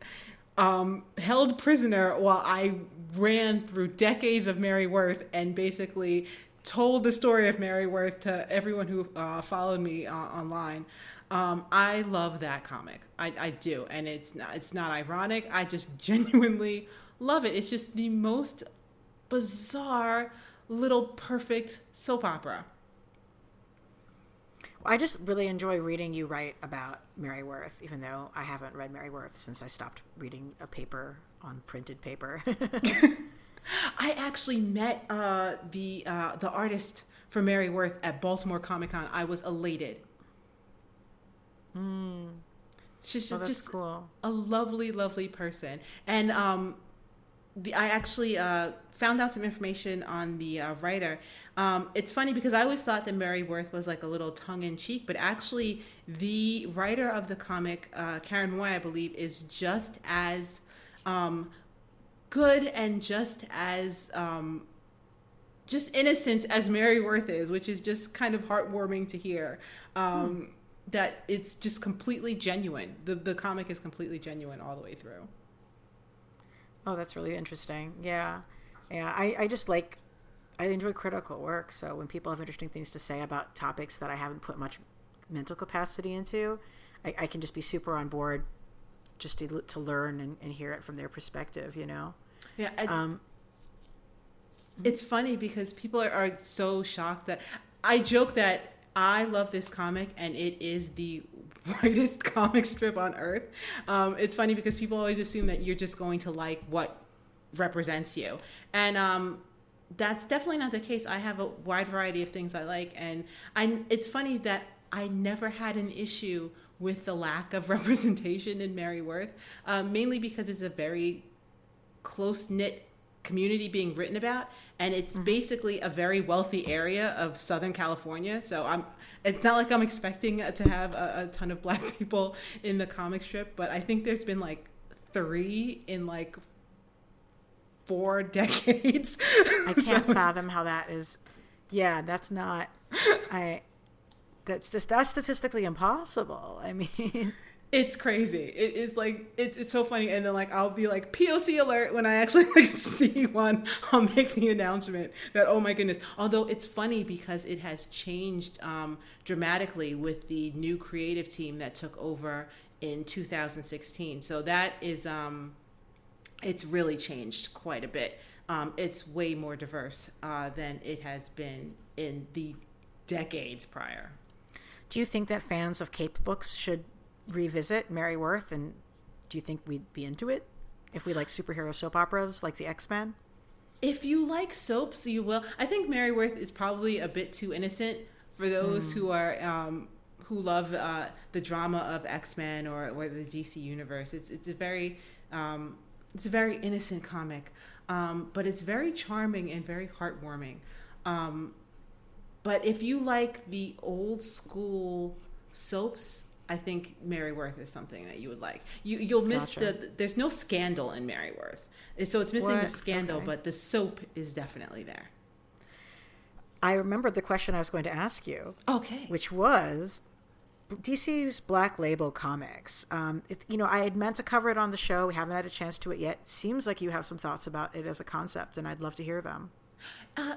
um, held prisoner while I ran through decades of Mary Worth and basically told the story of Mary Worth to everyone who uh, followed me uh, online. Um, I love that comic. I, I do, and it's not, it's not ironic. I just genuinely love it. It's just the most bizarre little perfect soap opera. I just really enjoy reading you write about Mary Worth, even though I haven't read Mary Worth since I stopped reading a paper on printed paper. I actually met uh, the uh, the artist for Mary Worth at Baltimore Comic Con. I was elated. Mm. She's just, just cool. a lovely, lovely person, and um, the, I actually uh, found out some information on the uh, writer. Um, it's funny because I always thought that Mary Worth was like a little tongue in cheek, but actually, the writer of the comic, uh, Karen Moy, I believe, is just as um, good and just as um, just innocent as Mary Worth is, which is just kind of heartwarming to hear. Um, hmm. That it's just completely genuine. The the comic is completely genuine all the way through. Oh, that's really interesting. Yeah, yeah. I I just like I enjoy critical work. So when people have interesting things to say about topics that I haven't put much mental capacity into, I, I can just be super on board just to, to learn and, and, hear it from their perspective, you know? Yeah. I, um, it's funny because people are, are so shocked that I joke that I love this comic and it is the whitest comic strip on earth. Um, it's funny because people always assume that you're just going to like what represents you. And um, that's definitely not the case. I have a wide variety of things I like, and I. It's funny that I never had an issue with the lack of representation in Mary Worth, uh, mainly because it's a very close knit community being written about, and it's mm-hmm. basically a very wealthy area of Southern California. So I'm. It's not like I'm expecting to have a, a ton of black people in the comic strip, but I think there's been like three in like four decades. I can't so, fathom how that is. Yeah, that's not. I. That's just that's statistically impossible. I mean. It's crazy. It, it's like it, it's so funny, and then like I'll be like POC alert when I actually like see one. I'll make the announcement that oh my goodness. Although it's funny because it has changed um, dramatically with the new creative team that took over in 2016. So that is um, it's really changed quite a bit. Um, it's way more diverse uh, than it has been in the decades prior. Do you think that fans of Cape books should revisit Mary Worth? And do you think we'd be into it if we like superhero soap operas like the X Men? If you like soaps, you will. I think Mary Worth is probably a bit too innocent for those mm. who are um, who love uh, the drama of X Men or, or the DC universe. It's it's a very um, it's a very innocent comic, um, but it's very charming and very heartwarming. Um, but if you like the old school soaps, I think Mary Worth is something that you would like. You you'll miss gotcha. the there's no scandal in Mary Worth, so it's missing what? the scandal, okay. but the soap is definitely there. I remembered the question I was going to ask you. Okay, which was DC's Black Label Comics. Um, it, you know, I had meant to cover it on the show. We haven't had a chance to it yet. It seems like you have some thoughts about it as a concept, and I'd love to hear them. Uh,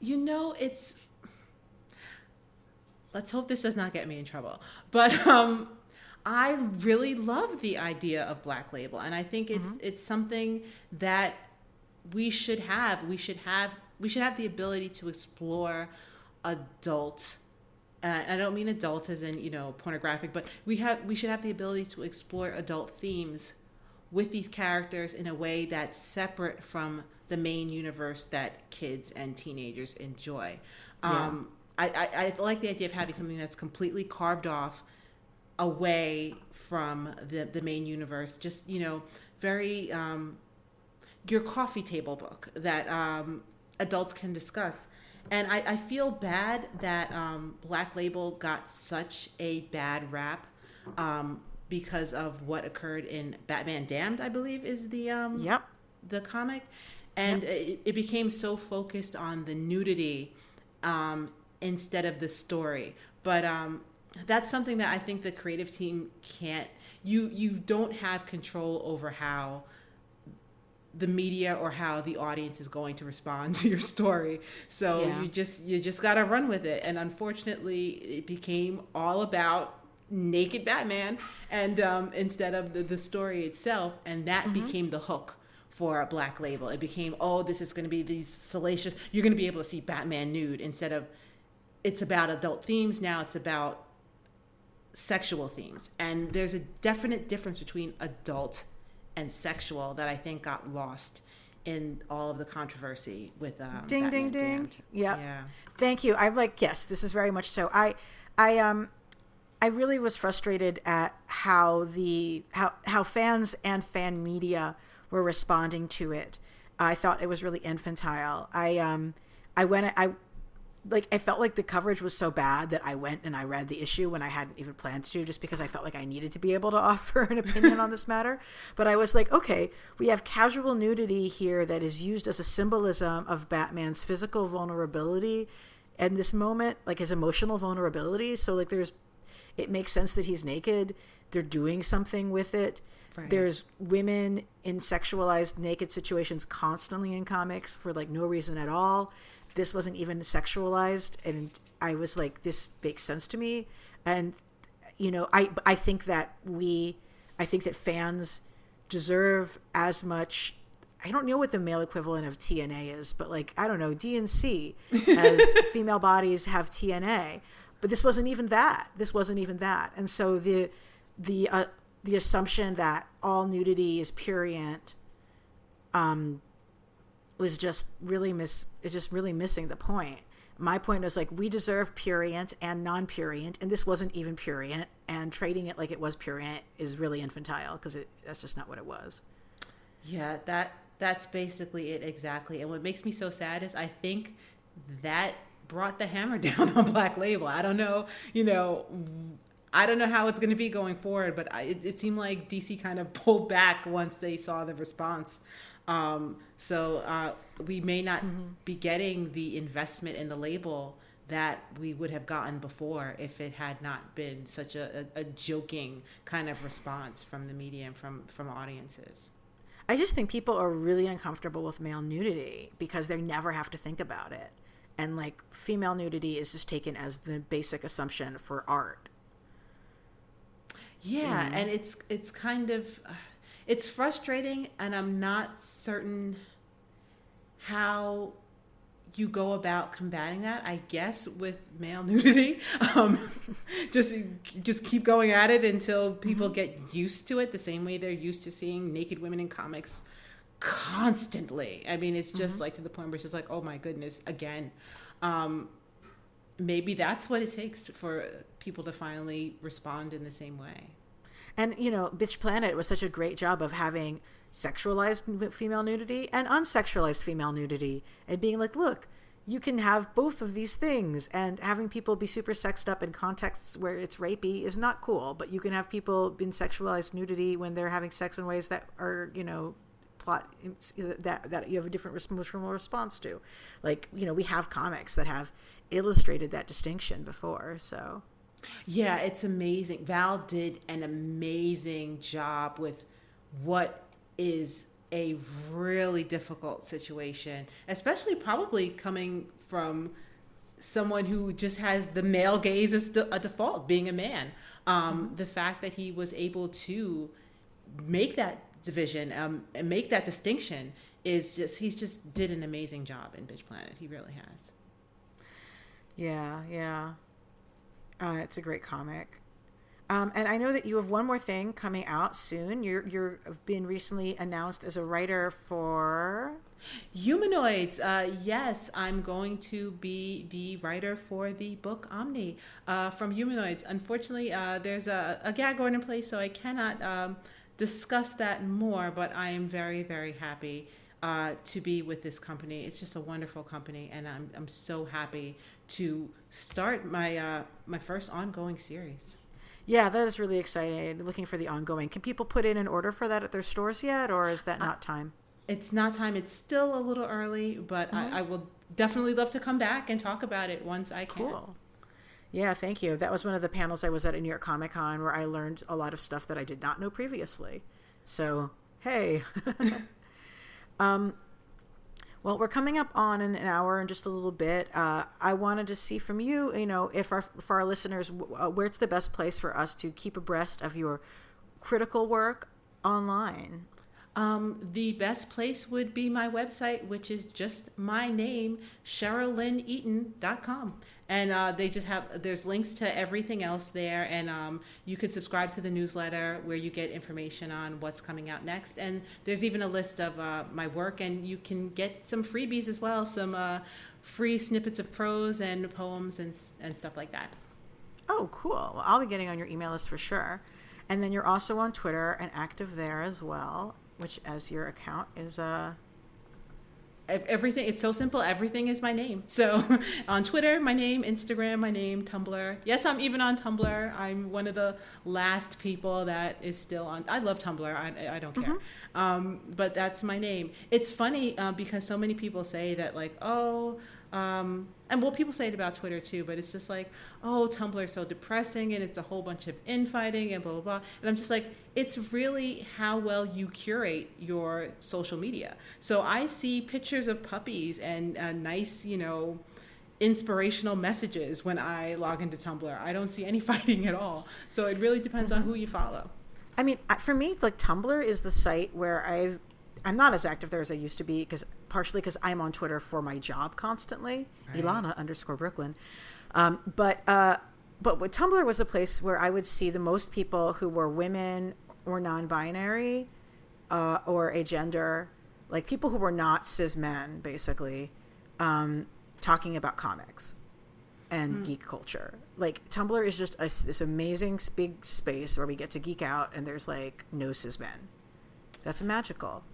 you know, it's let's hope this does not get me in trouble. But um, I really love the idea of Black Label, and I think it's mm-hmm. it's something that we should have. We should have we should have the ability to explore adult. Uh, I don't mean adult as in you know pornographic, but we have we should have the ability to explore adult themes with these characters in a way that's separate from the main universe that kids and teenagers enjoy. Yeah. Um, I, I, I like the idea of having something that's completely carved off away from the, the main universe. Just, you know, very um, your coffee table book that um, adults can discuss. And I, I feel bad that um, Black Label got such a bad rap um, because of what occurred in Batman Damned, I believe is the um, yep the comic, and yep. it, it, became so focused on the nudity um, instead of the story. But um, that's something that I think the creative team can't. You you don't have control over how the media or how the audience is going to respond to your story. So yeah. you just you just got to run with it. And unfortunately, it became all about naked Batman and um, instead of the, the story itself, and that mm-hmm. became the hook for a black label. It became, oh, this is going to be these salacious. You're going to be able to see Batman nude instead of it's about adult themes now it's about sexual themes. And there's a definite difference between adult and sexual that i think got lost in all of the controversy with um, ding Batman ding ding. Yep. yeah. Thank you. I'm like yes this is very much so. I i um i really was frustrated at how the how how fans and fan media were responding to it. I thought it was really infantile. I um I went I like I felt like the coverage was so bad that I went and I read the issue when I hadn't even planned to, just because I felt like I needed to be able to offer an opinion on this matter. But I was like, okay, we have casual nudity here that is used as a symbolism of Batman's physical vulnerability and this moment, like his emotional vulnerability. So like there's it makes sense that he's naked. They're doing something with it. Right. There's women in sexualized naked situations constantly in comics for like no reason at all this wasn't even sexualized and i was like this makes sense to me. And you know i i think that we i think that fans deserve as much I don't know what the male equivalent of TNA is, but like I don't know DNC as female bodies have TNA, but this wasn't even that. This wasn't even that, and so the the uh, the assumption that all nudity is purient um, was just really miss is just really missing the point. My point was like we deserve purient and non-purient, and this wasn't even purient. And trading it like it was purient is really infantile because that's just not what it was. Yeah, that that's basically it exactly. And what makes me so sad is I think that brought the hammer down on Black Label. I don't know, you know, I don't know how it's going to be going forward, but I, it, it, seemed like DC kind of pulled back once they saw the response um, so uh, we may not mm-hmm. be getting the investment in the label that we would have gotten before if it had not been such a, a, a joking kind of response from the media and from from audiences. I just think people are really uncomfortable with male nudity because they never have to think about it. And like female nudity is just taken as the basic assumption for art. Yeah, mm. and it's it's kind of it's frustrating and I'm not certain how you go about combating that i guess with male nudity um, just just keep going at it until people mm-hmm. get used to it the same way they're used to seeing naked women in comics constantly i mean it's just mm-hmm. like to the point where it's just like oh my goodness again um, maybe that's what it takes for people to finally respond in the same way and you know bitch planet was such a great job of having sexualized female nudity and unsexualized female nudity and being like, look, you can have both of these things and having people be super sexed up in contexts where it's rapey is not cool but you can have people in sexualized nudity when they're having sex in ways that are you know plot that that you have a different emotional response to. Like you know we have comics that have illustrated that distinction before so yeah it's amazing val did an amazing job with what is a really difficult situation, especially probably coming from someone who just has the male gaze as a default, being a man. Um, mm-hmm. The fact that he was able to make that division um, and make that distinction is just, he's just did an amazing job in Bitch Planet. He really has. Yeah, yeah. Uh, it's a great comic. Um, and I know that you have one more thing coming out soon. You're you're been recently announced as a writer for Humanoids. Uh, yes, I'm going to be the writer for the book Omni uh, from Humanoids. Unfortunately, uh, there's a, a, gag order in place, so I cannot um, discuss that more. But I am very very happy uh, to be with this company. It's just a wonderful company, and I'm I'm so happy to start my uh, my first ongoing series. Yeah, that is really exciting. Looking for the ongoing. Can people put in an order for that at their stores yet, or is that uh, not time? It's not time. It's still a little early, but mm-hmm. I, I will definitely love to come back and talk about it once I can. Cool. Yeah, thank you. That was one of the panels I was at in New York Comic Con where I learned a lot of stuff that I did not know previously. So, hey. um, well, we're coming up on an hour and just a little bit. Uh, I wanted to see from you, you know, if our for our listeners, uh, where's the best place for us to keep abreast of your critical work online? Um, the best place would be my website, which is just my name, CherylLynnEaton.com and uh, they just have there's links to everything else there. And um, you can subscribe to the newsletter where you get information on what's coming out next. And there's even a list of uh, my work. And you can get some freebies as well some uh, free snippets of prose and poems and, and stuff like that. Oh cool. Well, i'll be getting on your email list for sure. And then you're also on twitter and active there as well which as your account is uh everything it's so simple everything is my name. So on twitter my name instagram my name tumblr. Yes i'm even on tumblr. I'm one of the last people that is still on i love tumblr i, I don't care. Mm-hmm. um, but that's my name. It's funny uh, because so many people say that like oh um, and well, people say it about Twitter too, but it's just like, oh, Tumblr is so depressing and it's a whole bunch of infighting and blah, blah, blah. And I'm just like, it's really how well you curate your social media. So I see pictures of puppies and uh, nice, you know, inspirational messages when I log into Tumblr. I don't see any fighting at all. So it really depends on who you follow. I mean, for me, like Tumblr is the site where I've I'm not as active there as I used to be because partially because I'm on Twitter for my job constantly, right. Elana underscore Brooklyn. Um, but uh, but Tumblr was the place where I would see the most people who were women or non-binary uh, or a gender, like people who were not cis men, basically, um, talking about comics and mm. geek culture. Like Tumblr is just a, this amazing big space where we get to geek out, and there's like no cis men. That's magical.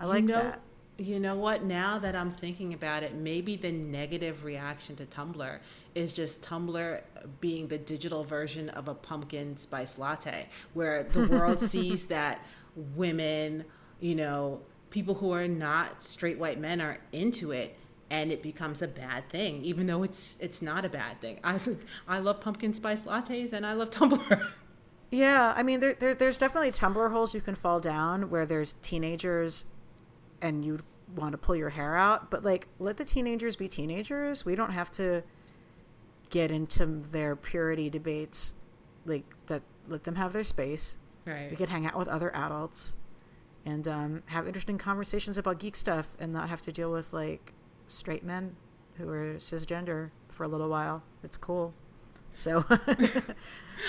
I like you know, that. You know what? Now that I'm thinking about it, maybe the negative reaction to Tumblr is just Tumblr being the digital version of a pumpkin spice latte, where the world sees that women, you know, people who are not straight white men are into it and it becomes a bad thing, even though it's it's not a bad thing. I I love pumpkin spice lattes and I love Tumblr. Yeah, I mean, there, there, there's definitely Tumblr holes you can fall down where there's teenagers and you want to pull your hair out, but like, let the teenagers be teenagers. We don't have to get into their purity debates. Like, that, let them have their space. Right. We can hang out with other adults and um, have interesting conversations about geek stuff and not have to deal with like straight men who are cisgender for a little while. It's cool. So that's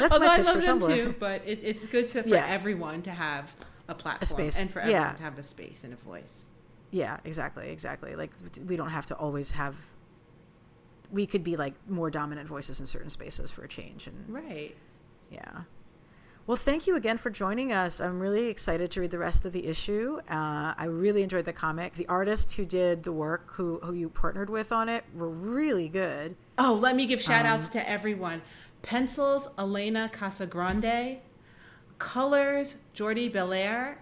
Although my pitch I love for them Tumblr. too, but it, it's good to, for yeah. everyone to have a platform a space. and for everyone yeah. to have a space and a voice. Yeah, exactly, exactly. Like we don't have to always have. We could be like more dominant voices in certain spaces for a change, and right. Yeah. Well, thank you again for joining us. I'm really excited to read the rest of the issue. Uh, I really enjoyed the comic. The artist who did the work, who who you partnered with on it, were really good. Oh, let me give shout outs um, to everyone. Pencils, Elena Casagrande. Colors, Jordie Bellaire.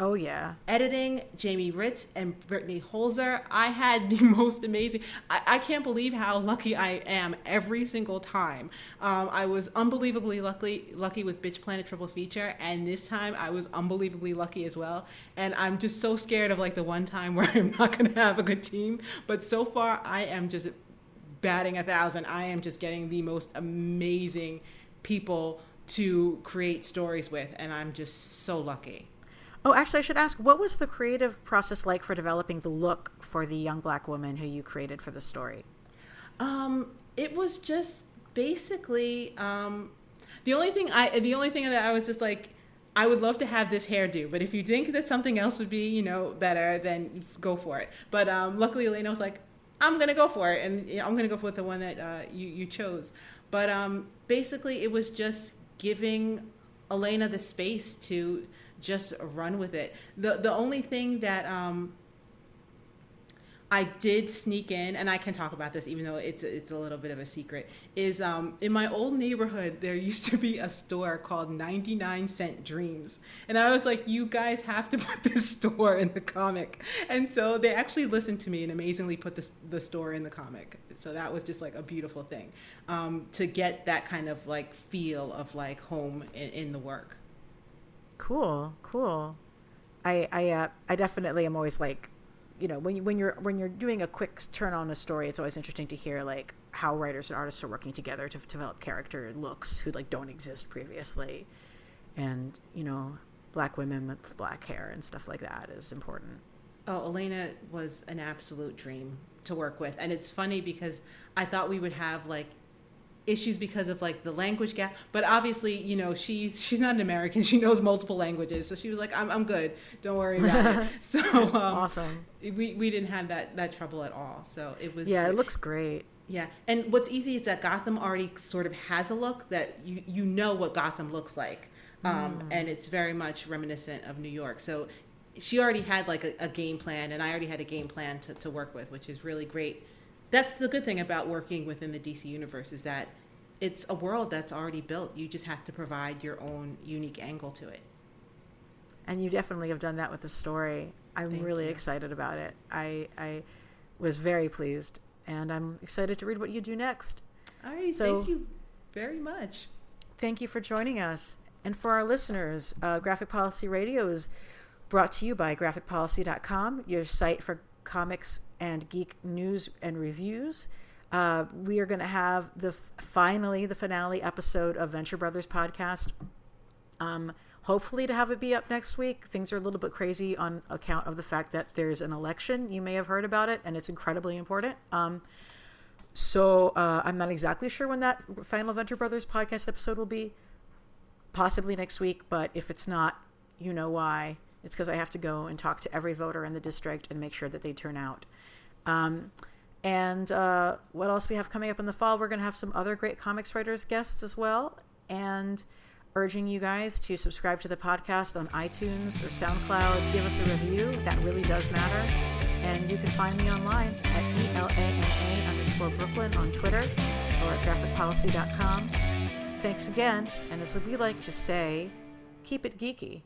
Oh yeah. Editing, Jamie Rich and Brittany Holzherr. I had the most amazing. I, I can't believe how lucky I am every single time. Um, I was unbelievably lucky lucky with Bitch Planet Triple Feature, and this time I was unbelievably lucky as well. And I'm just so scared of like the one time where I'm not gonna have a good team. But so far, I am just batting a thousand. I am just getting the most amazing people to create stories with, and I'm just so lucky. Oh, actually, I should ask, what was the creative process like for developing the look for the young black woman who you created for the story? Um, it was just basically um, the only thing I the only thing that I was just like I would love to have this hairdo, but if you think that something else would be, you know, better, then go for it. But um, luckily, Elena was like, "I'm gonna go for it," and I'm gonna go for the one that uh, you you chose. But um, basically, it was just giving Elena the space to just run with it. The the only thing that um, I did sneak in, and I can talk about this even though it's it's a little bit of a secret. Is um, in my old neighborhood there used to be a store called 99 Cent Dreams, and I was like, you guys have to put this store in the comic, and so they actually listened to me and amazingly put this the store in the comic. So that was just like a beautiful thing um, to get that kind of like feel of like home in, in the work. Cool, cool. I I uh, I definitely am always like, you know, when you when you're when you're doing a quick turn on a story, it's always interesting to hear like how writers and artists are working together to, to develop character looks who like don't exist previously, and you know, black women with black hair and stuff like that is important. Oh, Elena was an absolute dream to work with, and it's funny because I thought we would have like issues because of like the language gap. But obviously you know she's she's not an american. She knows multiple languages. So she was like i'm, I'm good. Don't worry about it. So um, awesome. we, we didn't have that that trouble at all. So it was yeah it looks great. Yeah. And what's easy is that gotham already sort of has a look that you you know what gotham looks like um, mm. and it's very much reminiscent of new york. So she already had like a, a game plan and i already had a game plan to, to work with which is really great that's the good thing about working within the DC universe is that it's a world that's already built. You just have to provide your own unique angle to it. And you definitely have done that with the story. I'm Thank really you. excited about it. I I was very pleased, and I'm excited to read what you do next. All right, so, thank you very much. Thank you for joining us. And for our listeners, uh, Graphic Policy Radio is brought to you by graphicpolicy.com, your site for comics and geek news and reviews. Uh, we are going to have the finally the finale episode of Venture Brothers podcast. Um, hopefully, to have it be up next week. Things are a little bit crazy on account of the fact that there's an election. You may have heard about it, and it's incredibly important. Um, so uh, I'm not exactly sure when that final Venture Brothers podcast episode will be. Possibly next week, but if it's not, you know why. It's because I have to go and talk to every voter in the district and make sure that they turn out. Um, and uh, what else we have coming up in the fall? We're going to have some other great comics writers guests as well. And urging you guys to subscribe to the podcast on iTunes or SoundCloud. Give us a review. That really does matter. And you can find me online at ELANA underscore Brooklyn on Twitter or at graphicpolicy.com. Thanks again. And as we like to say, keep it geeky.